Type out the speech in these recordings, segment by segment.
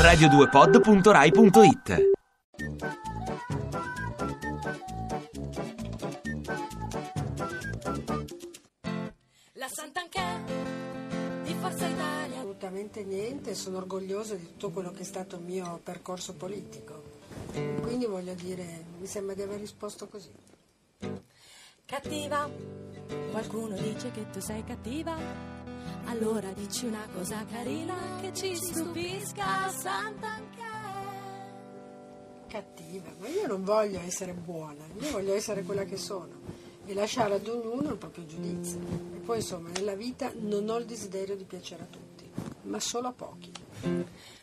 radio2pod.rai.it La Sant'Anché di Forza Italia. Assolutamente niente, sono orgogliosa di tutto quello che è stato il mio percorso politico. Quindi voglio dire, mi sembra di aver risposto così. Cattiva, qualcuno dice che tu sei cattiva. Allora dici una cosa carina che ci stupisca, Sant'Anché. Cattiva, ma io non voglio essere buona, io voglio essere quella che sono e lasciare ad ognuno il proprio giudizio. E poi insomma nella vita non ho il desiderio di piacere a tutti, ma solo a pochi.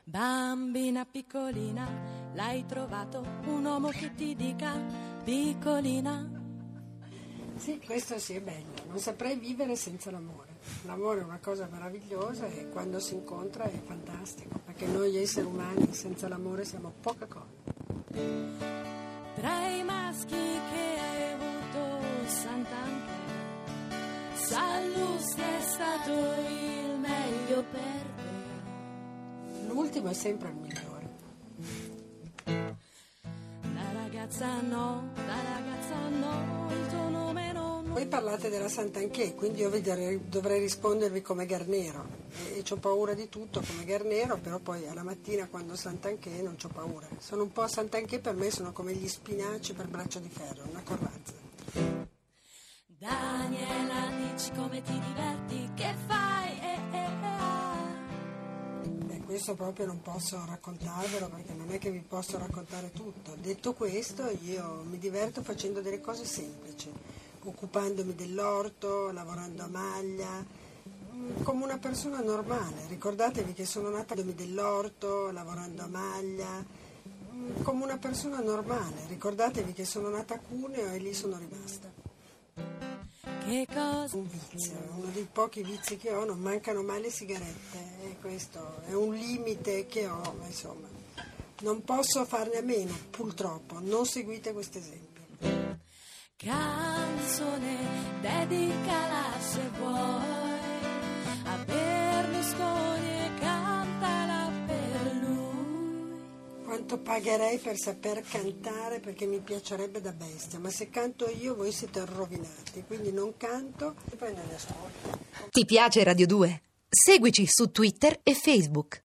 Bambina piccolina, l'hai trovato un uomo che ti dica piccolina. Sì, questo sì è bello, non saprei vivere senza l'amore. L'amore è una cosa meravigliosa e quando si incontra è fantastico, perché noi esseri umani senza l'amore siamo poca cosa. Tra i maschi che hai avuto, Sant'Anché, Sallusti è stato il meglio per te. L'ultimo è sempre il migliore. Ragazza no, la ragazza no, il tuo nome non. Voi parlate della Sant'Anché, quindi io dovrei, dovrei rispondervi come Garnero e, ho paura di tutto come Garnero, però poi alla mattina quando Sant'Anché non ho paura. Sono un po' Sant'Anché per me sono come gli spinaci per braccio di ferro, una corazza. Daniela, dici come ti diverti, questo proprio non posso raccontarvelo perché non è che vi posso raccontare tutto. Detto questo, io mi diverto facendo delle cose semplici, occupandomi dell'orto, lavorando a maglia, mm, come una persona normale. Ricordatevi che sono nata dell'orto, lavorando a maglia, mm, come una persona normale. Ricordatevi che sono nata a Cuneo e lì sono rimasta. Che cosa? Un vizio, uno dei pochi vizi che ho, non mancano mai le sigarette e questo è un limite che ho, ma insomma non posso farne a meno, purtroppo, non seguite questo esempio. Canzone, Quanto pagherei per saper cantare perché mi piacerebbe da bestia, ma se canto io voi siete rovinati, quindi non canto e poi non ne. Ti piace Radio 2? Seguici su Twitter e Facebook.